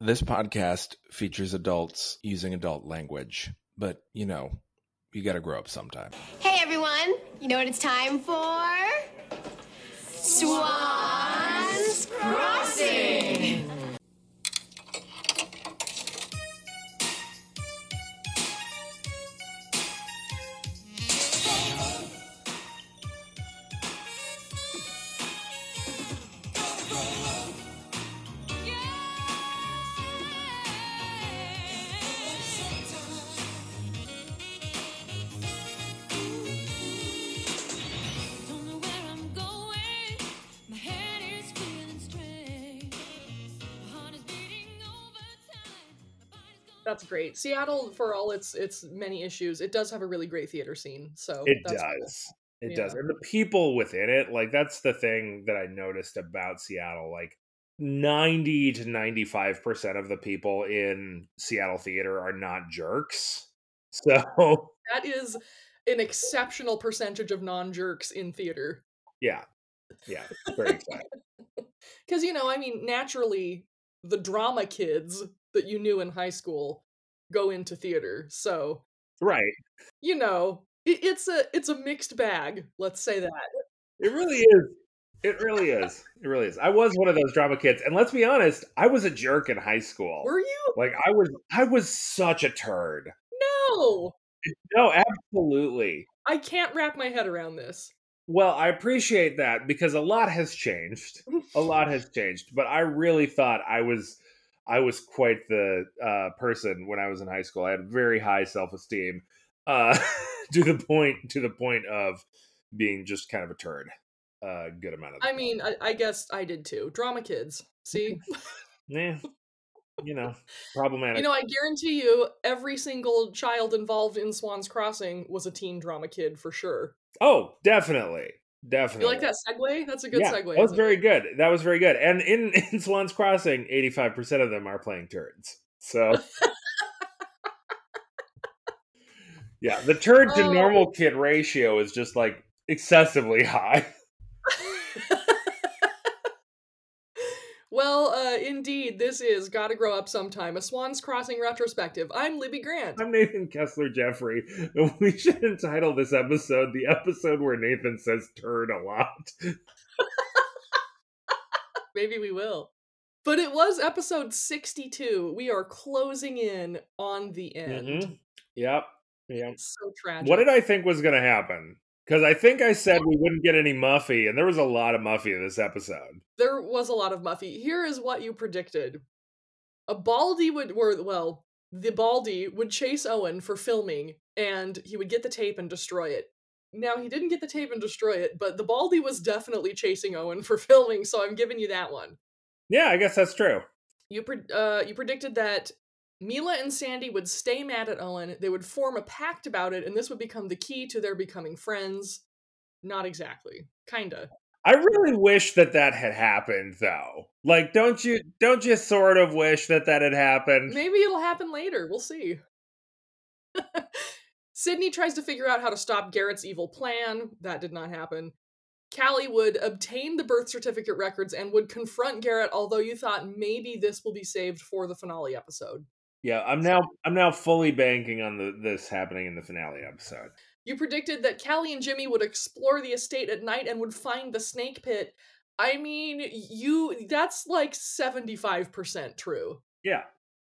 This podcast features adults using adult language, but you know, you gotta grow up sometime. Hey everyone, you know what it's time for? Swans Crossing! That's great. Seattle, for all its its many issues, it does have a really great theater scene. So It that's cool. does. It Yeah. does. And the people within it, like that's the thing that I noticed about Seattle. Like 90 to 95% of the people in Seattle theater are not jerks. So, That is an exceptional percentage of non jerks in theater. yeah. Yeah. Very exciting. Because you know, I mean, naturally, the drama kids that you knew in high school go into theater. So right. you know, it, it's a it's a mixed bag. Let's say that. It really is. It really is. It really is. I was one of those drama kids. And let's be honest, I was a jerk in high school. Were you? Like I was I was such a turd. No, No, absolutely. I can't wrap my head around this. Well, I appreciate that because a lot has changed. A lot has changed, but I really thought I was I was quite the uh, person when I was in high school. I had very high self esteem, uh, to the point to the point of being just kind of a turd. A uh, good amount of. I mean, I, I guess I did too. Drama kids. See, yeah, you know, problematic. you know, I guarantee you, every single child involved in Swan's Crossing was a teen drama kid for sure. oh, definitely, definitely. You like that segue? That's a good yeah, segue. that was very good. That was very good. And in in Swan's Crossing, eighty five percent of them are playing turds. So. Yeah, the turd to Oh. normal kid ratio is just like excessively high. Well, uh, indeed, this is Gotta Grow Up Sometime, a Swan's Crossing retrospective. I'm Libby Grant. I'm Nathan Kessler Jeffrey, and we should entitle this episode the episode where Nathan says turd a lot. Maybe we will. But it was episode 62. We are closing in on the end. Mhm. Yep. Yep. It's so tragic. What did I think was going to happen? Because I think I said we wouldn't get any Muffy, and there was a lot of Muffy in this episode. There was a lot of Muffy. Here is what you predicted. A Baldy would, or, well, the Baldy would chase Owen for filming, and he would get the tape and destroy it. Now, he didn't get the tape and destroy it, but the Baldy was definitely chasing Owen for filming, so I'm giving you that one. Yeah, I guess that's true. You, pre- uh, you predicted that Mila and Sandy would stay mad at Owen, they would form a pact about it, and this would become the key to their becoming friends. Not exactly. Kinda. I really wish that that had happened, though. Like, don't you? Don't you sort of wish that that had happened? Maybe it'll happen later. We'll see. Sydney tries to figure out how to stop Garrett's evil plan. That did not happen. Callie would obtain the birth certificate records and would confront Garrett, although you thought maybe this will be saved for the finale episode. Yeah, I'm now I'm now fully banking on the this happening in the finale episode. You predicted that Callie and Jimmy would explore the estate at night and would find the snake pit. I mean, you that's like 75% true. Yeah.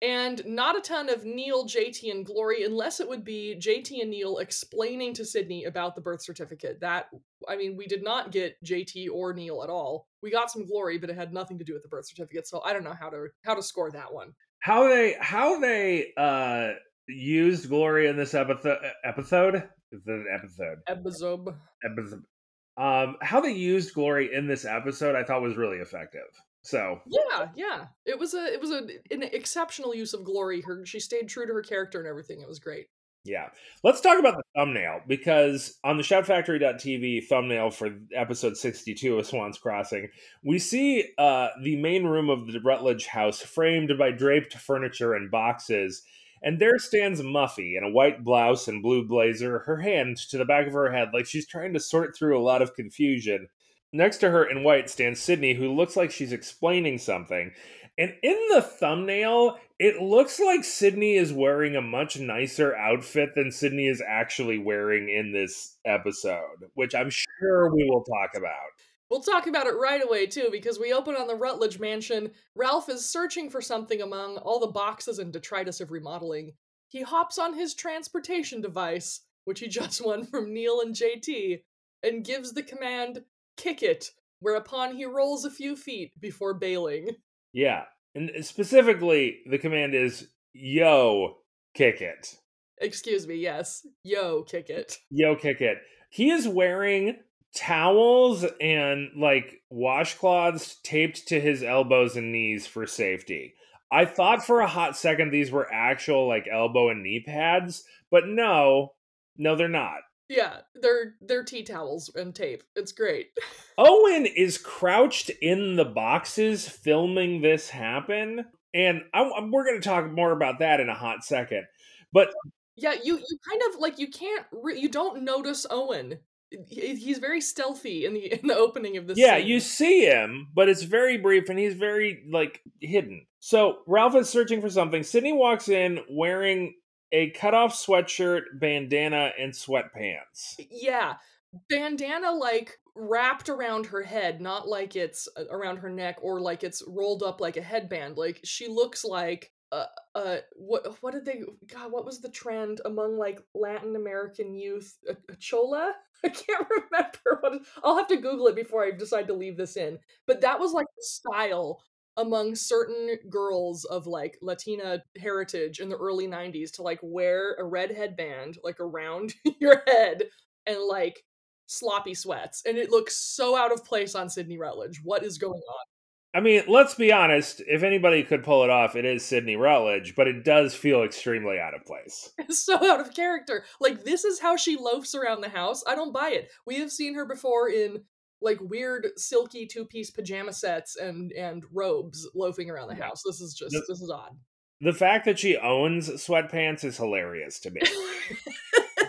And not a ton of Neil, JT, and Glory, unless it would be JT and Neil explaining to Sydney about the birth certificate. That, I mean, we did not get JT or Neil at all. We got some Glory, but it had nothing to do with the birth certificate. So I don't know how to how to score that one. How they how they uh used Glory in this episode episode an episode Ebizob. episode um how they used Glory in this episode I thought was really effective. So Yeah, yeah. It was a it was a, an exceptional use of Glory. Her she stayed true to her character and everything. It was great. Yeah. Let's talk about the thumbnail because on the shoutfactory.tv thumbnail for episode 62 of Swan's Crossing, we see uh, the main room of the Rutledge house framed by draped furniture and boxes. And there stands Muffy in a white blouse and blue blazer, her hand to the back of her head like she's trying to sort through a lot of confusion. Next to her in white stands Sydney, who looks like she's explaining something. And in the thumbnail, it looks like Sydney is wearing a much nicer outfit than Sydney is actually wearing in this episode, which I'm sure we will talk about. We'll talk about it right away, too, because we open on the Rutledge mansion. Ralph is searching for something among all the boxes and detritus of remodeling. He hops on his transportation device, which he just won from Neil and JT, and gives the command, kick it, whereupon he rolls a few feet before bailing. Yeah. And specifically, the command is yo, kick it. Excuse me, yes. Yo, kick it. Yo, kick it. He is wearing towels and like washcloths taped to his elbows and knees for safety. I thought for a hot second these were actual like elbow and knee pads, but no, no, they're not. Yeah, they're they're tea towels and tape. It's great. Owen is crouched in the boxes filming this happen, and I, we're going to talk more about that in a hot second. But Yeah, you you kind of like you can't re- you don't notice Owen. He's very stealthy in the in the opening of this. yeah, scene. you see him, but it's very brief, and he's very like hidden. So Ralph is searching for something. Sydney walks in wearing a cutoff sweatshirt, bandana, and sweatpants. Yeah, bandana like wrapped around her head, not like it's uh, around her neck or like it's rolled up like a headband. Like she looks like uh uh what what did they God what was the trend among like Latin American youth a, a chola? I can't remember what I'll have to Google it before I decide to leave this in. But that was like the style among certain girls of like Latina heritage in the early 90s to like wear a red headband like around your head and like sloppy sweats. And it looks so out of place on Sydney Rutledge. What is going on? I mean, let's be honest. If anybody could pull it off, it is Sydney Rutledge, but it does feel extremely out of place. It's so out of character. Like this is how she loafs around the house. I don't buy it. We have seen her before in like weird silky two-piece pajama sets and and robes loafing around the house. This is just The- this is odd. The fact that she owns sweatpants is hilarious to me.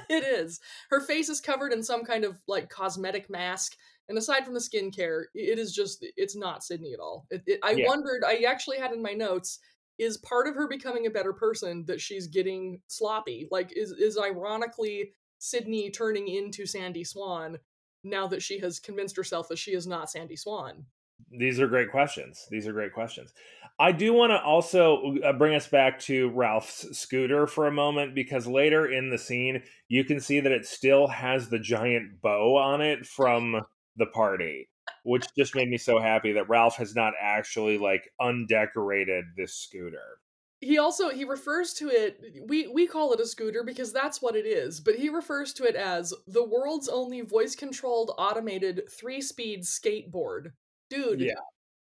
it is. Her face is covered in some kind of like cosmetic mask, and aside from the skincare, it is just it's not Sydney at all. It, it, I Yeah. wondered. I actually had in my notes. Is part of her becoming a better person that she's getting sloppy? Like, is is ironically Sydney turning into Sandy Swan now that she has convinced herself that she is not Sandy Swan? These are great questions. These are great questions. I do want to also uh, bring us back to Ralph's scooter for a moment because later in the scene, you can see that it still has the giant bow on it from the party, which just made me so happy that Ralph has not actually like undecorated this scooter. He also he refers to it we we call it a scooter because that's what it is but he refers to it as the world's only voice controlled automated three speed skateboard dude Yeah.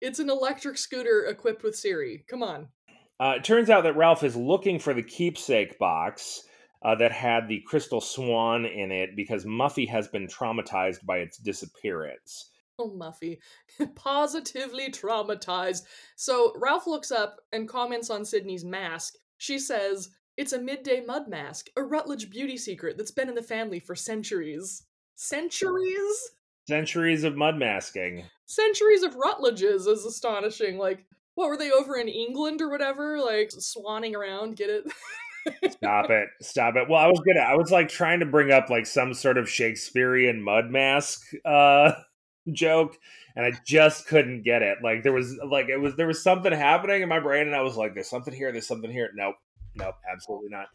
it's an electric scooter equipped with siri come on Uh, it turns out that Ralph is looking for the keepsake box uh, that had the crystal swan in it because Muffy has been traumatized by its disappearance. Oh muffy positively traumatized so ralph looks up and comments on sydney's mask she says it's a midday mud mask a rutledge beauty secret that's been in the family for centuries centuries Centuries of mud masking. centuries of Rutledges is astonishing. Like, what were they over in England or whatever? Like swanning around, get it? Stop it. Stop it. Well, I was gonna I was like trying to bring up like some sort of Shakespearean mud mask uh joke and I just couldn't get it. Like there was like it was there was something happening in my brain and I was like there's something here, there's something here. Nope. Nope, absolutely not.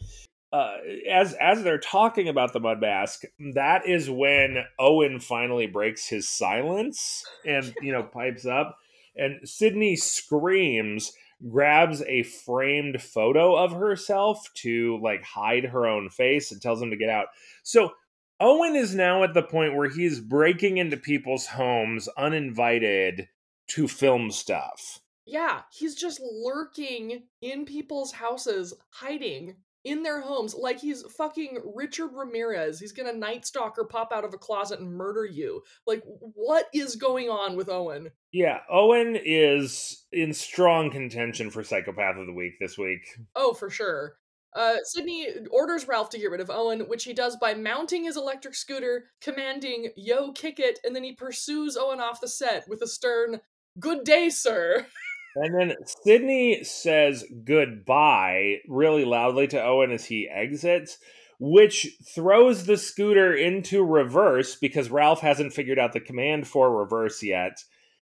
Uh, as as they're talking about the mud mask, that is when Owen finally breaks his silence and you know pipes up, and Sydney screams, grabs a framed photo of herself to like hide her own face, and tells him to get out. So Owen is now at the point where he's breaking into people's homes uninvited to film stuff. yeah, he's just lurking in people's houses, hiding in their homes, like he's fucking Richard Ramirez. He's gonna night stalker pop out of a closet and murder you. Like, what is going on with Owen? Yeah, Owen is in strong contention for Psychopath of the Week this week. Oh, for sure. Uh, Sydney orders Ralph to get rid of Owen, which he does by mounting his electric scooter, commanding, yo, kick it, and then he pursues Owen off the set with a stern, good day, sir. And then Sydney says goodbye really loudly to Owen as he exits, which throws the scooter into reverse because Ralph hasn't figured out the command for reverse yet.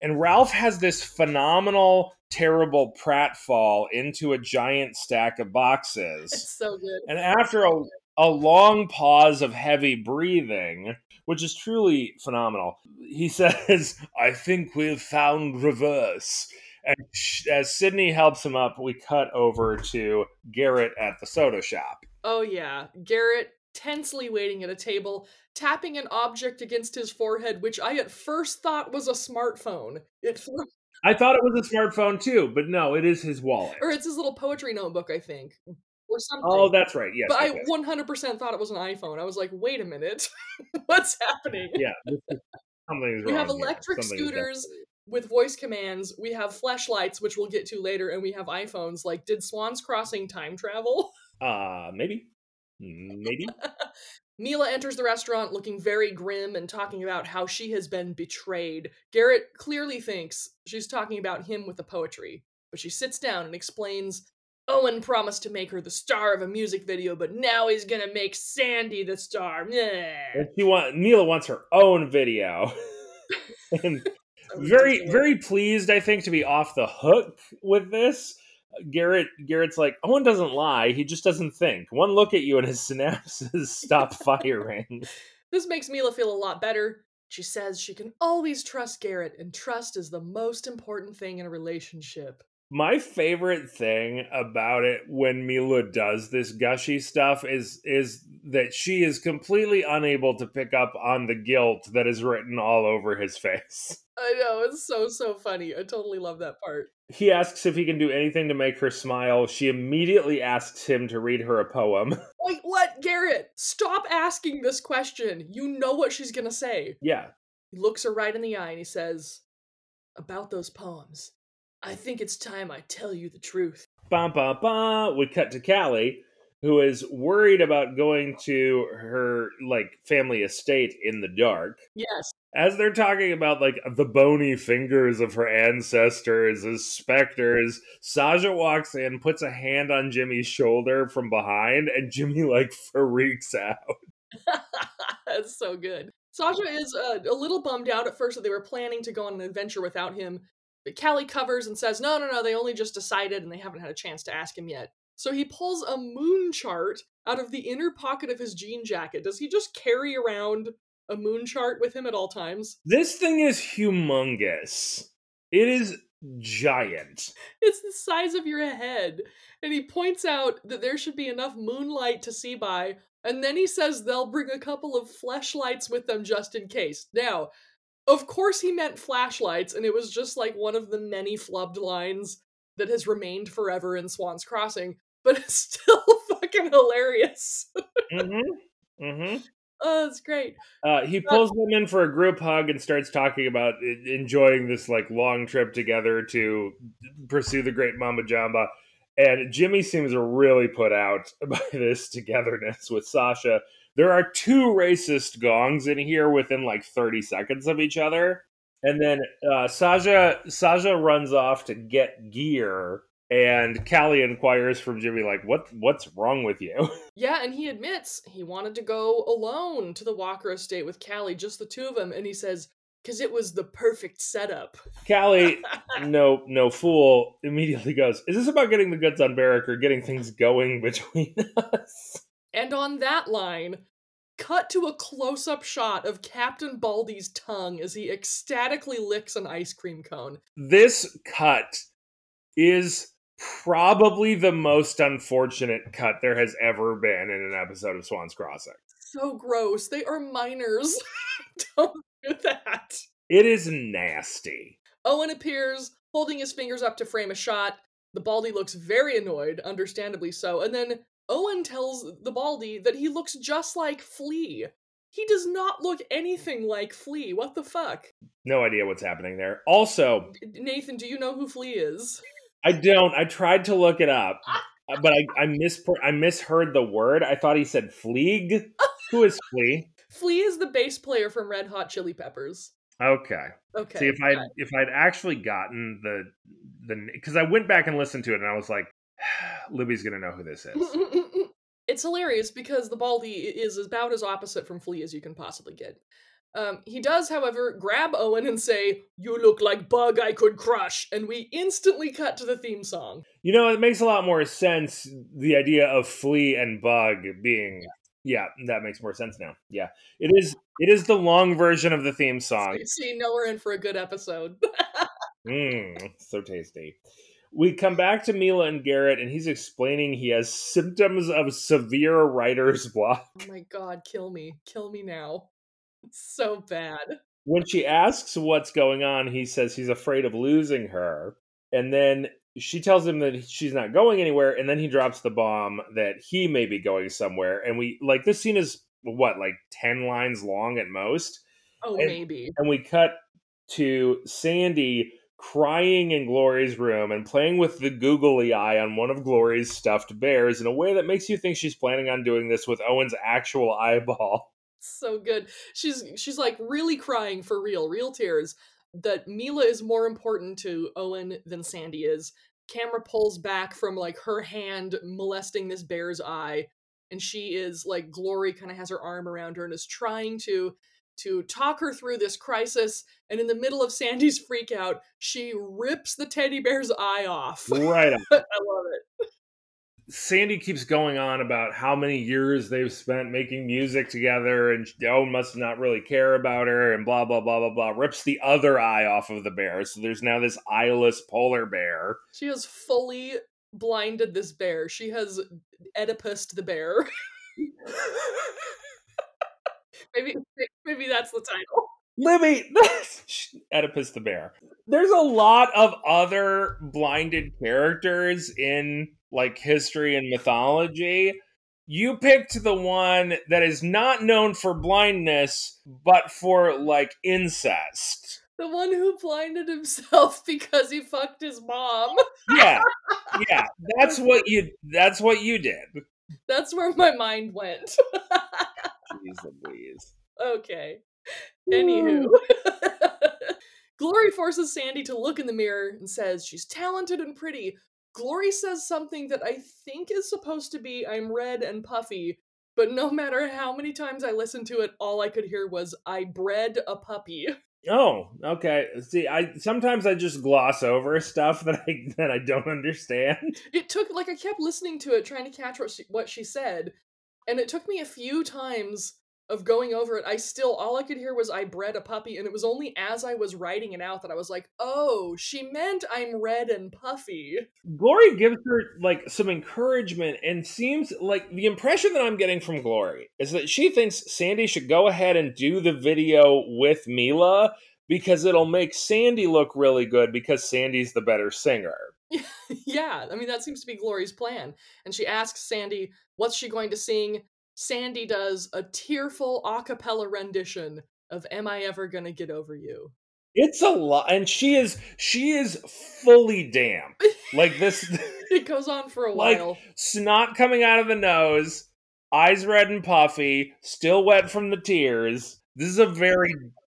And Ralph has this phenomenal, terrible pratfall into a giant stack of boxes. It's so good. And after a, a long pause of heavy breathing, which is truly phenomenal, he says, I think we've found reverse. And as Sydney helps him up, we cut over to Garrett at the soda shop. Oh yeah, Garrett tensely waiting at a table, tapping an object against his forehead, which I at first thought was a smartphone. It I thought it was a smartphone too, but no, it is his wallet. or it's his little poetry notebook, I think, or something. Oh, that's right. Yes. but I yes, yes. 100% thought it was an iPhone. I was like, wait a minute, what's happening? Yeah. Something's We have electric Something scooters with voice commands. We have flashlights, which we'll get to later, and we have iPhones. Like, did Swans Crossing time travel? Uh, maybe. Maybe. Mila enters the restaurant looking very grim and talking about how she has been betrayed. Garrett clearly thinks she's talking about him with the poetry, but she sits down and explains Owen promised to make her the star of a music video, but now he's gonna make Sandy the star. And she want Mila wants her own video. and So very very pleased i think to be off the hook with this garrett garrett's like owen doesn't lie he just doesn't think one look at you and his synapses stop firing This makes Mila feel a lot better. She says she can always trust Garrett, and trust is the most important thing in a relationship. My favorite thing about it when mila does this gushy stuff is is that she is completely unable to pick up on the guilt that is written all over his face I know, it's so, so funny. I totally love that part. he asks if he can do anything to make her smile she immediately asks him to read her a poem Like, what, Garrett? Stop asking this question. You know what she's gonna say. yeah He looks her right in the eye and he says, About those poems, I think it's time I tell you the truth. Ba ba ba. We cut to Callie, who is worried about going to her like family estate in the dark. Yes. As they're talking about like the bony fingers of her ancestors as specters, Saja walks in, puts a hand on Jimmy's shoulder from behind, and Jimmy like freaks out. That's so good. Sasha is uh, a little bummed out at first that they were planning to go on an adventure without him. But Callie covers and says, no, no, no, they only just decided and they haven't had a chance to ask him yet. So he pulls a moon chart out of the inner pocket of his jean jacket. Does he just carry around a moon chart with him at all times? This thing is humongous. It is giant. It's the size of your head. And he points out that there should be enough moonlight to see by. And then he says they'll bring a couple of flashlights with them just in case. Now, of course he meant flashlights, and it was just like one of the many flubbed lines that has remained forever in Swan's Crossing, but it's still fucking hilarious. Mm-hmm. Mm-hmm. oh, it's great. Uh, he pulls them in for a group hug and starts talking about enjoying this like long trip together to pursue the great Mamba Jamba. And Jimmy seems really put out by this togetherness with Sasha. There are two racist gongs in here within like 30 seconds of each other. And then uh, Saja Saja runs off to get gear, and Callie inquires from Jimmy like, "What what's wrong with you?" Yeah, and he admits he wanted to go alone to the Walker estate with Callie, just the two of them, and he says, because it was the perfect setup. Callie, no no fool, immediately goes, "Is this about getting the goods on Barrick or getting things going between us?" And on that line, cut to a close up shot of Captain Baldy's tongue as he ecstatically licks an ice cream cone. This cut is probably the most unfortunate cut there has ever been in an episode of Swan's Crossing. So gross. They are minors. Don't do that. It is nasty. Owen appears, holding his fingers up to frame a shot. The Baldy looks very annoyed, understandably so, and then Owen tells the Baldy that he looks just like Flea. He does not look anything like Flea. What the fuck? No idea what's happening there. Also, Nathan, do you know who Flea is? I don't. I tried to look it up, uh, but I I mis I misheard the word. I thought he said Fleeg. Who is Flea? Flea is the bass player from Red Hot Chili Peppers. Okay. Okay. See if I if I'd actually gotten the the because I went back and listened to it and I was like, Libby's gonna know who this is. it's hilarious because the Baldy is about as opposite from Flea as you can possibly get. Um, he does, however, grab Owen and say, You look like bug I could crush. And we instantly cut to the theme song. You know, it makes a lot more sense. The idea of flea and bug being, yeah, that makes more sense now. Yeah, it is. It is the long version of the theme song. You see, know we're in for a good episode. Mmm, so tasty. We come back to Mila and Garrett, and he's explaining he has symptoms of severe writer's block. oh my god, kill me. Kill me now. It's so bad. When she asks what's going on, he says he's afraid of losing her. And then she tells him that she's not going anywhere. And then he drops the bomb that he may be going somewhere. And we, like, this scene is what, like 10 lines long at most? Oh, And- maybe. And we cut to Sandy crying in Glory's room and playing with the googly eye on one of Glory's stuffed bears in a way that makes you think she's planning on doing this with Owen's actual eyeball. so good. She's she's like really crying for real, real tears. That Mila is more important to Owen than Sandy is. Camera pulls back from like her hand molesting this bear's eye, and she is like Glory kind of has her arm around her and is trying to to talk her through this crisis. And in the middle of Sandy's freak out, she rips the teddy bear's eye off. Right. I love it. Sandy keeps going on about how many years they've spent making music together, and Joe oh, must not really care about her, and blah blah blah blah blah. Rips the other eye off of the bear, so there's now this eyeless polar bear. She has fully blinded this bear. She has Oedipus the bear. maybe maybe that's the title. Libby, Oedipus the bear. There's a lot of other blinded characters in like history and mythology. You picked the one that is not known for blindness, but for like incest. The one who blinded himself because he fucked his mom. Yeah, yeah. That's what you. That's what you did. That's where my mind went. Okay. Anywho. Glory forces Sandy to look in the mirror and says she's talented and pretty. Glory says something that I think is supposed to be I'm red and puffy, but no matter how many times I listened to it, all I could hear was I bred a puppy. Oh, okay. See, I sometimes I just gloss over stuff that I that I don't understand. It took like I kept listening to it trying to catch what she, what she said, and it took me a few times of going over it. I still all I could hear was I bred a puppy, and it was only as I was writing it out that I was like, "Oh, she meant I'm red and puffy." Glory gives her like some encouragement and seems like the impression that I'm getting from Glory is that she thinks Sandy should go ahead and do the video with Mila because it'll make Sandy look really good because Sandy's the better singer. yeah, I mean that seems to be Glory's plan. And she asks Sandy, "What's she going to sing?" Sandy does a tearful a cappella rendition of "Am I Ever Gonna Get Over You." It's a lot and she is she is fully damp. Like this It goes on for a Like- while. snot coming out of the nose, eyes red and puffy, still wet from the tears. This is a very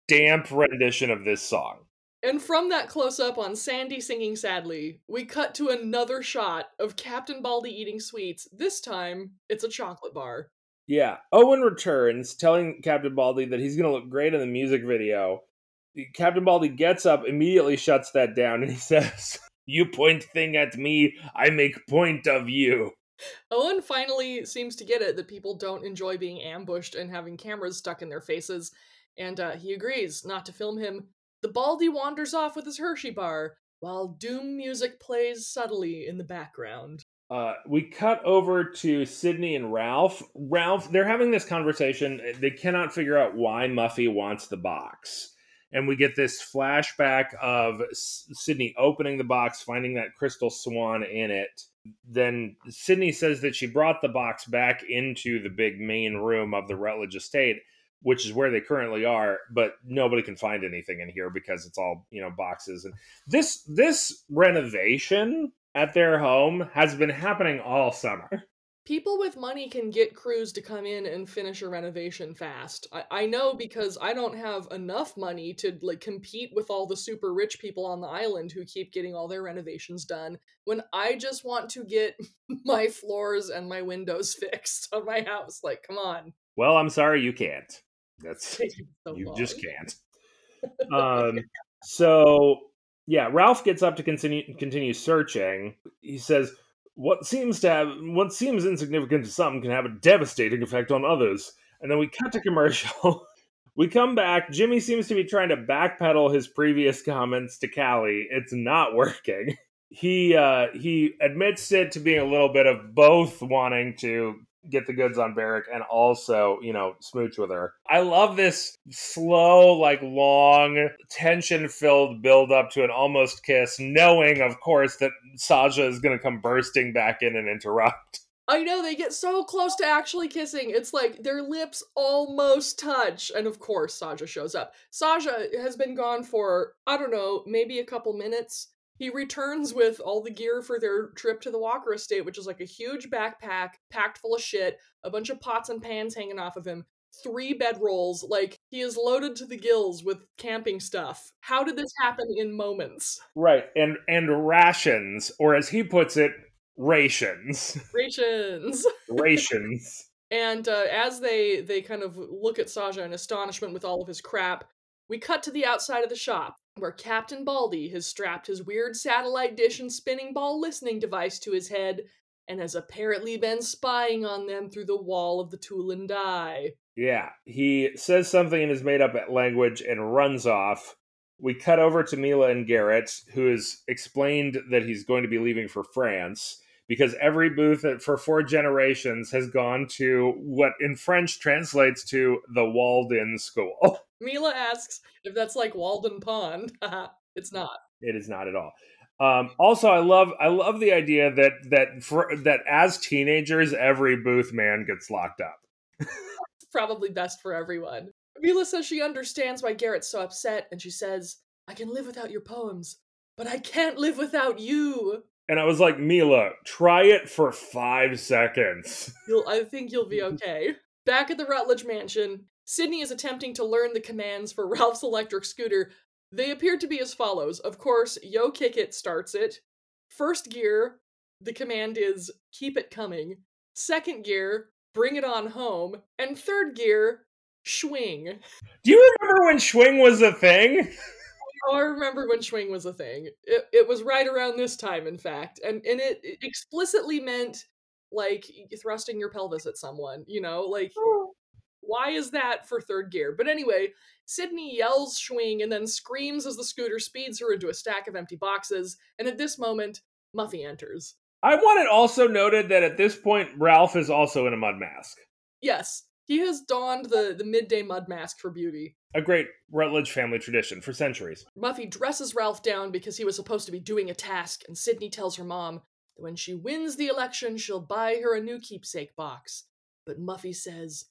damp rendition of this song. And from that close up on Sandy singing sadly, we cut to another shot of Captain Baldy eating sweets. This time, it's a chocolate bar. Yeah. Owen returns, telling Captain Baldy that he's going to look great in the music video. Captain Baldy gets up, immediately shuts that down, and he says, You point thing at me, I make point of you. Owen finally seems to get it that people don't enjoy being ambushed and having cameras stuck in their faces, and uh, he agrees not to film him. The Baldy wanders off with his Hershey bar, while doom music plays subtly in the background. Uh, we cut over to Sydney and Ralph. Ralph, they're having this conversation. They cannot figure out why Muffy wants the box. And we get this flashback of Sydney opening the box, finding that crystal swan in it. Then Sydney says that she brought the box back into the big main room of the Rutledge estate, which is where they currently are, but nobody can find anything in here because it's all, you know, boxes. And this this renovation at their home has been happening all summer. people with money can get crews to come in and finish a renovation fast. I, I know because I don't have enough money to like compete with all the super rich people on the island who keep getting all their renovations done when I just want to get my floors and my windows fixed on my house. Like, come on. Well, I'm sorry you can't. That's so you long. just can't. Um, so yeah, Ralph gets up to continue continue searching. He says, "What seems to have what seems insignificant to some can have a devastating effect on others." And then we cut to commercial. we come back. Jimmy seems to be trying to backpedal his previous comments to Callie. It's not working. He uh, he admits it to being a little bit of both wanting to get the goods on Barrick and also, you know, smooch with her. I love this slow, like long, tension filled build up to an almost kiss, knowing, of course, that Saja is going to come bursting back in and interrupt. I know they get so close to actually kissing. It's like their lips almost touch. And of course, Saja shows up. Saja has been gone for, I don't know, maybe a couple minutes. He returns with all the gear for their trip to the Walker estate, which is like a huge backpack packed full of shit, a bunch of pots and pans hanging off of him, three bedrolls. Like, he is loaded to the gills with camping stuff. How did this happen in moments? Right. And and rations, or as he puts it, rations. Rations. rations. And uh, as they they kind of look at Saja in astonishment with all of his crap, we cut to the outside of the shop where Captain Baldy has strapped his weird satellite dish and spinning ball listening device to his head and has apparently been spying on them through the wall of the Tulin Die. Yeah, he says something in his made up language and runs off. We cut over to Mila and Garrett, who has explained that he's going to be leaving for France because every Booth for four generations has gone to what in French translates to the Walden School. Mila asks if that's like Walden Pond. it's not. It is not at all. Um, also, I love I love the idea that that for that as teenagers, every Booth man gets locked up. Probably best for everyone. Mila says she understands why Garrett's so upset, and she says, I can live without your poems, but I can't live without you. And I was like, Mila, try it for five seconds. You'll, I think you'll be okay. Back at the Rutledge mansion, Sydney is attempting to learn the commands for Ralph's electric scooter. They appear to be as follows. Of course, Yo Kick It starts it. First gear, the command is keep it coming. Second gear, bring it on home. And third gear, swing. Do you remember when swing was a thing? Oh, I remember when swing was a thing. It, it was right around this time, in fact. And, and it it explicitly meant like thrusting your pelvis at someone, you know? Like, oh. why is that for third gear? But anyway, Sydney yells swing and then screams as the scooter speeds her into a stack of empty boxes. And at this moment, Muffy enters. I want it also noted that at this point, Ralph is also in a mud mask. Yes, he has donned the, the midday mud mask for beauty. A great Rutledge family tradition for centuries. Muffy dresses Ralph down because he was supposed to be doing a task, and Sydney tells her mom that when she wins the election, she'll buy her a new keepsake box. But Muffy says,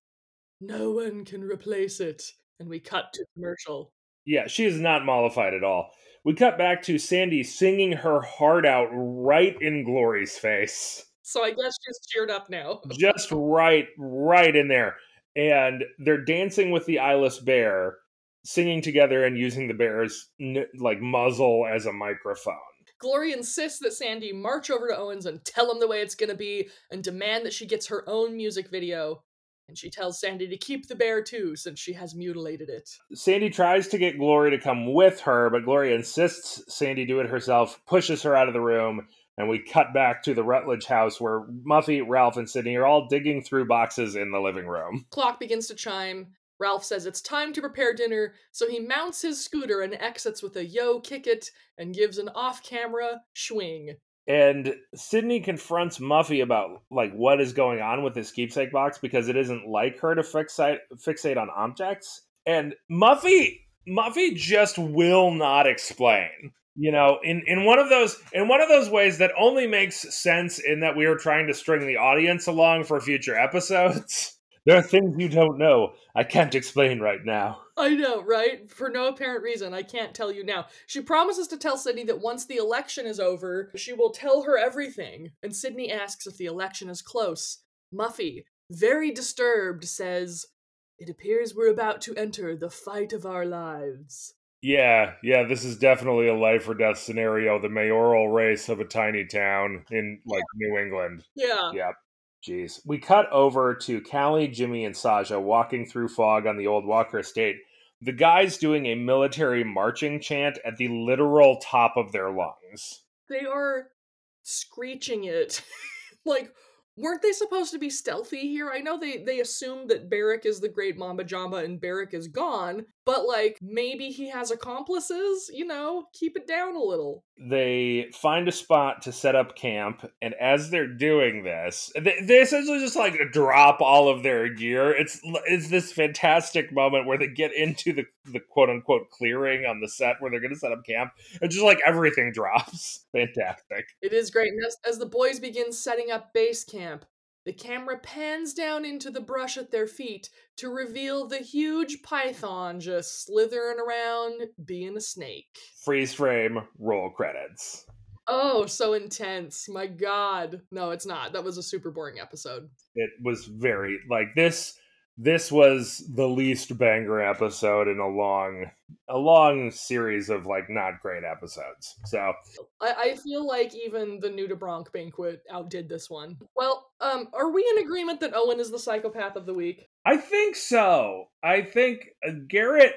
No one can replace it. And we cut to commercial. Yeah, she is not mollified at all. We cut back to Sandy singing her heart out right in Glory's face. So I guess she's cheered up now. Just right, right in there. And they're dancing with the eyeless bear, singing together and using the bear's like muzzle as a microphone. Glory insists that Sandy march over to Owens and tell him the way it's gonna be and demand that she gets her own music video. And she tells Sandy to keep the bear too, since she has mutilated it. Sandy tries to get Glory to come with her, but Glory insists Sandy do it herself, pushes her out of the room, and we cut back to the Rutledge house where Muffy, Ralph, and Sydney are all digging through boxes in the living room. Clock begins to chime. Ralph says it's time to prepare dinner, so he mounts his scooter and exits with a yo kick it and gives an off camera swing. And Sydney confronts Muffy about like what is going on with this keepsake box because it isn't like her to fixate fixate on objects. And Muffy Muffy just will not explain. You know, in, in one of those in one of those ways that only makes sense in that we are trying to string the audience along for future episodes. There are things you don't know. I can't explain right now. I know, right? For no apparent reason, I can't tell you now. She promises to tell Sydney that once the election is over, she will tell her everything. And Sydney asks if the election is close. Muffy, very disturbed, says, It appears we're about to enter the fight of our lives. Yeah, yeah, this is definitely a life or death scenario. The mayoral race of a tiny town in like New England. Yeah. Yep. Jeez. We cut over to Callie, Jimmy, and Saja walking through fog on the old Walker estate. The guys doing a military marching chant at the literal top of their lungs. They are screeching it. like, weren't they supposed to be stealthy here? I know they they assume that Barrick is the great Mamba Jamba and Barrick is gone, but like maybe he has accomplices, you know, keep it down a little. They find a spot to set up camp, and as they're doing this, they, they essentially just like drop all of their gear. It's it's this fantastic moment where they get into the the quote unquote clearing on the set where they're going to set up camp, and just like everything drops. Fantastic. It is great. And as, as the boys begin setting up base camp, the camera pans down into the brush at their feet to reveal the huge python just slithering around, being a snake. Freeze frame, roll credits. Oh, so intense. My god. No, it's not. That was a super boring episode. It was very like this. This was the least banger episode in a long, a long series of like not great episodes. So I, I feel like even the Nudibranch banquet outdid this one. Well, um, are we in agreement that Owen is the psychopath of the week? I think so. I think uh, Garrett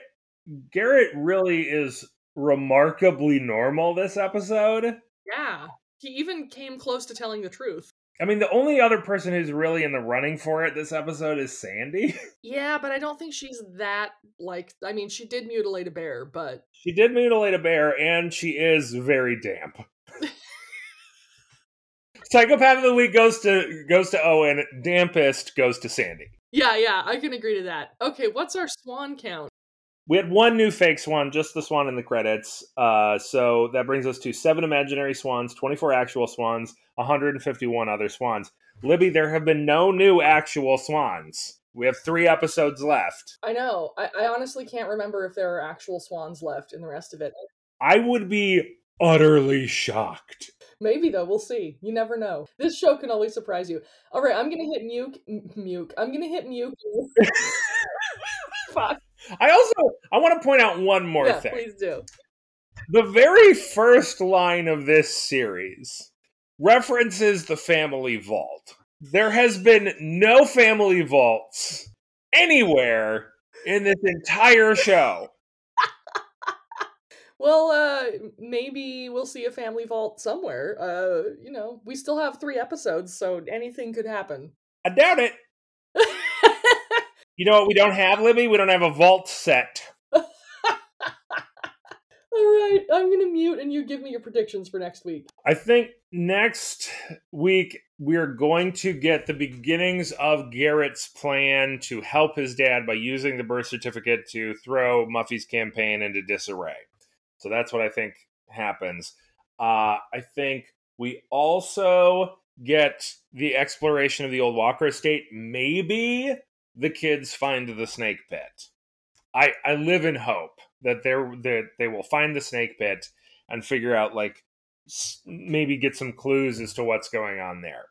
Garrett really is remarkably normal this episode. Yeah. He even came close to telling the truth. I mean, the only other person who's really in the running for it this episode is Sandy. Yeah, but I don't think she's that like I mean, she did mutilate a bear, but she did mutilate a bear, and she is very damp. Psychopath of the week goes to goes to Owen. Dampest goes to Sandy. yeah, yeah, I can agree to that. Okay, what's our swan count? We had one new fake swan, just the swan in the credits. Uh, so that brings us to seven imaginary swans, 24 actual swans, 151 other swans. Libby, there have been no new actual swans. We have three episodes left. I know. I, I honestly can't remember if there are actual swans left in the rest of it. I would be utterly shocked. Maybe though, we'll see. You never know. This show can always surprise you. All right, I'm gonna hit Muke. M- Muke. I'm gonna hit Muke. Fuck. I also I want to point out one more yeah, thing. please do. The very first line of this series references the family vault. There has been no family vaults anywhere in this entire show. Well, uh, maybe we'll see a family vault somewhere. Uh, you know, we still have three episodes, so anything could happen. I doubt it. You know what we don't have, Libby? We don't have a vault set. All right, I'm gonna mute, and you give me your predictions for next week. I think next week we're going to get the beginnings of Garrett's plan to help his dad by using the birth certificate to throw Muffy's campaign into disarray. So that's what I think happens. Uh, I think we also get the exploration of the old Walker estate. Maybe the kids find the snake pit. I I live in hope that they're that they will find the snake pit and figure out like maybe get some clues as to what's going on there.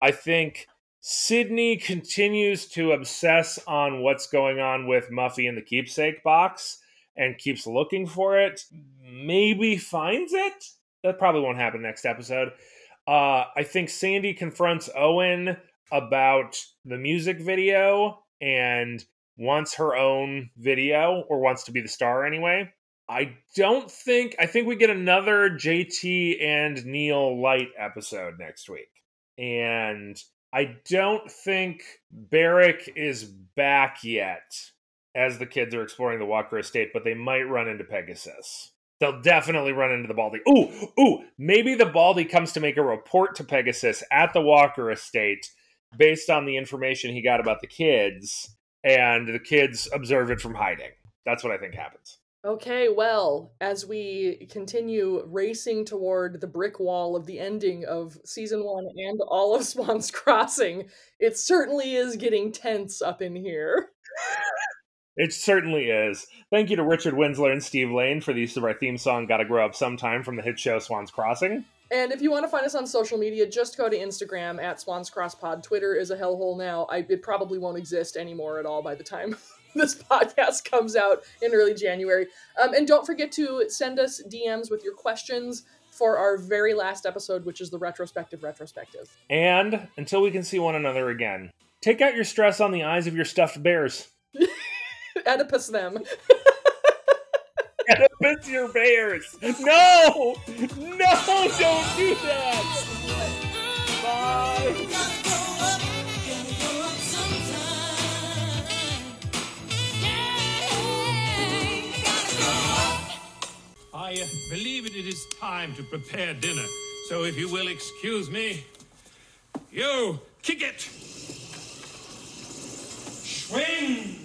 I think Sydney continues to obsess on what's going on with Muffy in the keepsake box and keeps looking for it. Maybe finds it. That probably won't happen next episode. Uh, I think Sandy confronts Owen about the music video and wants her own video or wants to be the star anyway. I don't think I think we get another JT and Neil Light episode next week. And I don't think Barrick is back yet as the kids are exploring the Walker estate, but they might run into Pegasus. They'll definitely run into the Baldy. Ooh, ooh, maybe the Baldy comes to make a report to Pegasus at the Walker estate based on the information he got about the kids, and the kids observe it from hiding. That's what I think happens. Okay, well, as we continue racing toward the brick wall of the ending of season one and all of Swan's Crossing, it certainly is getting tense up in here. It certainly is. Thank you to Richard Winsler and Steve Lane for the use of our theme song Gotta Grow Up Sometime from the hit show Swans Crossing. And if you want to find us on social media, just go to Instagram at Swans Cross Pod. Twitter is a hellhole now. I, it probably won't exist anymore at all by the time this podcast comes out in early January. Um, and don't forget to send us DMs with your questions for our very last episode, which is the retrospective retrospective. And until we can see one another again, take out your stress on the eyes of your stuffed bears. Oedipus them. Oedipus your bears. No! No, don't do that! Bye! I uh, believe it is time to prepare dinner. So if you will excuse me, you kick it. Swing.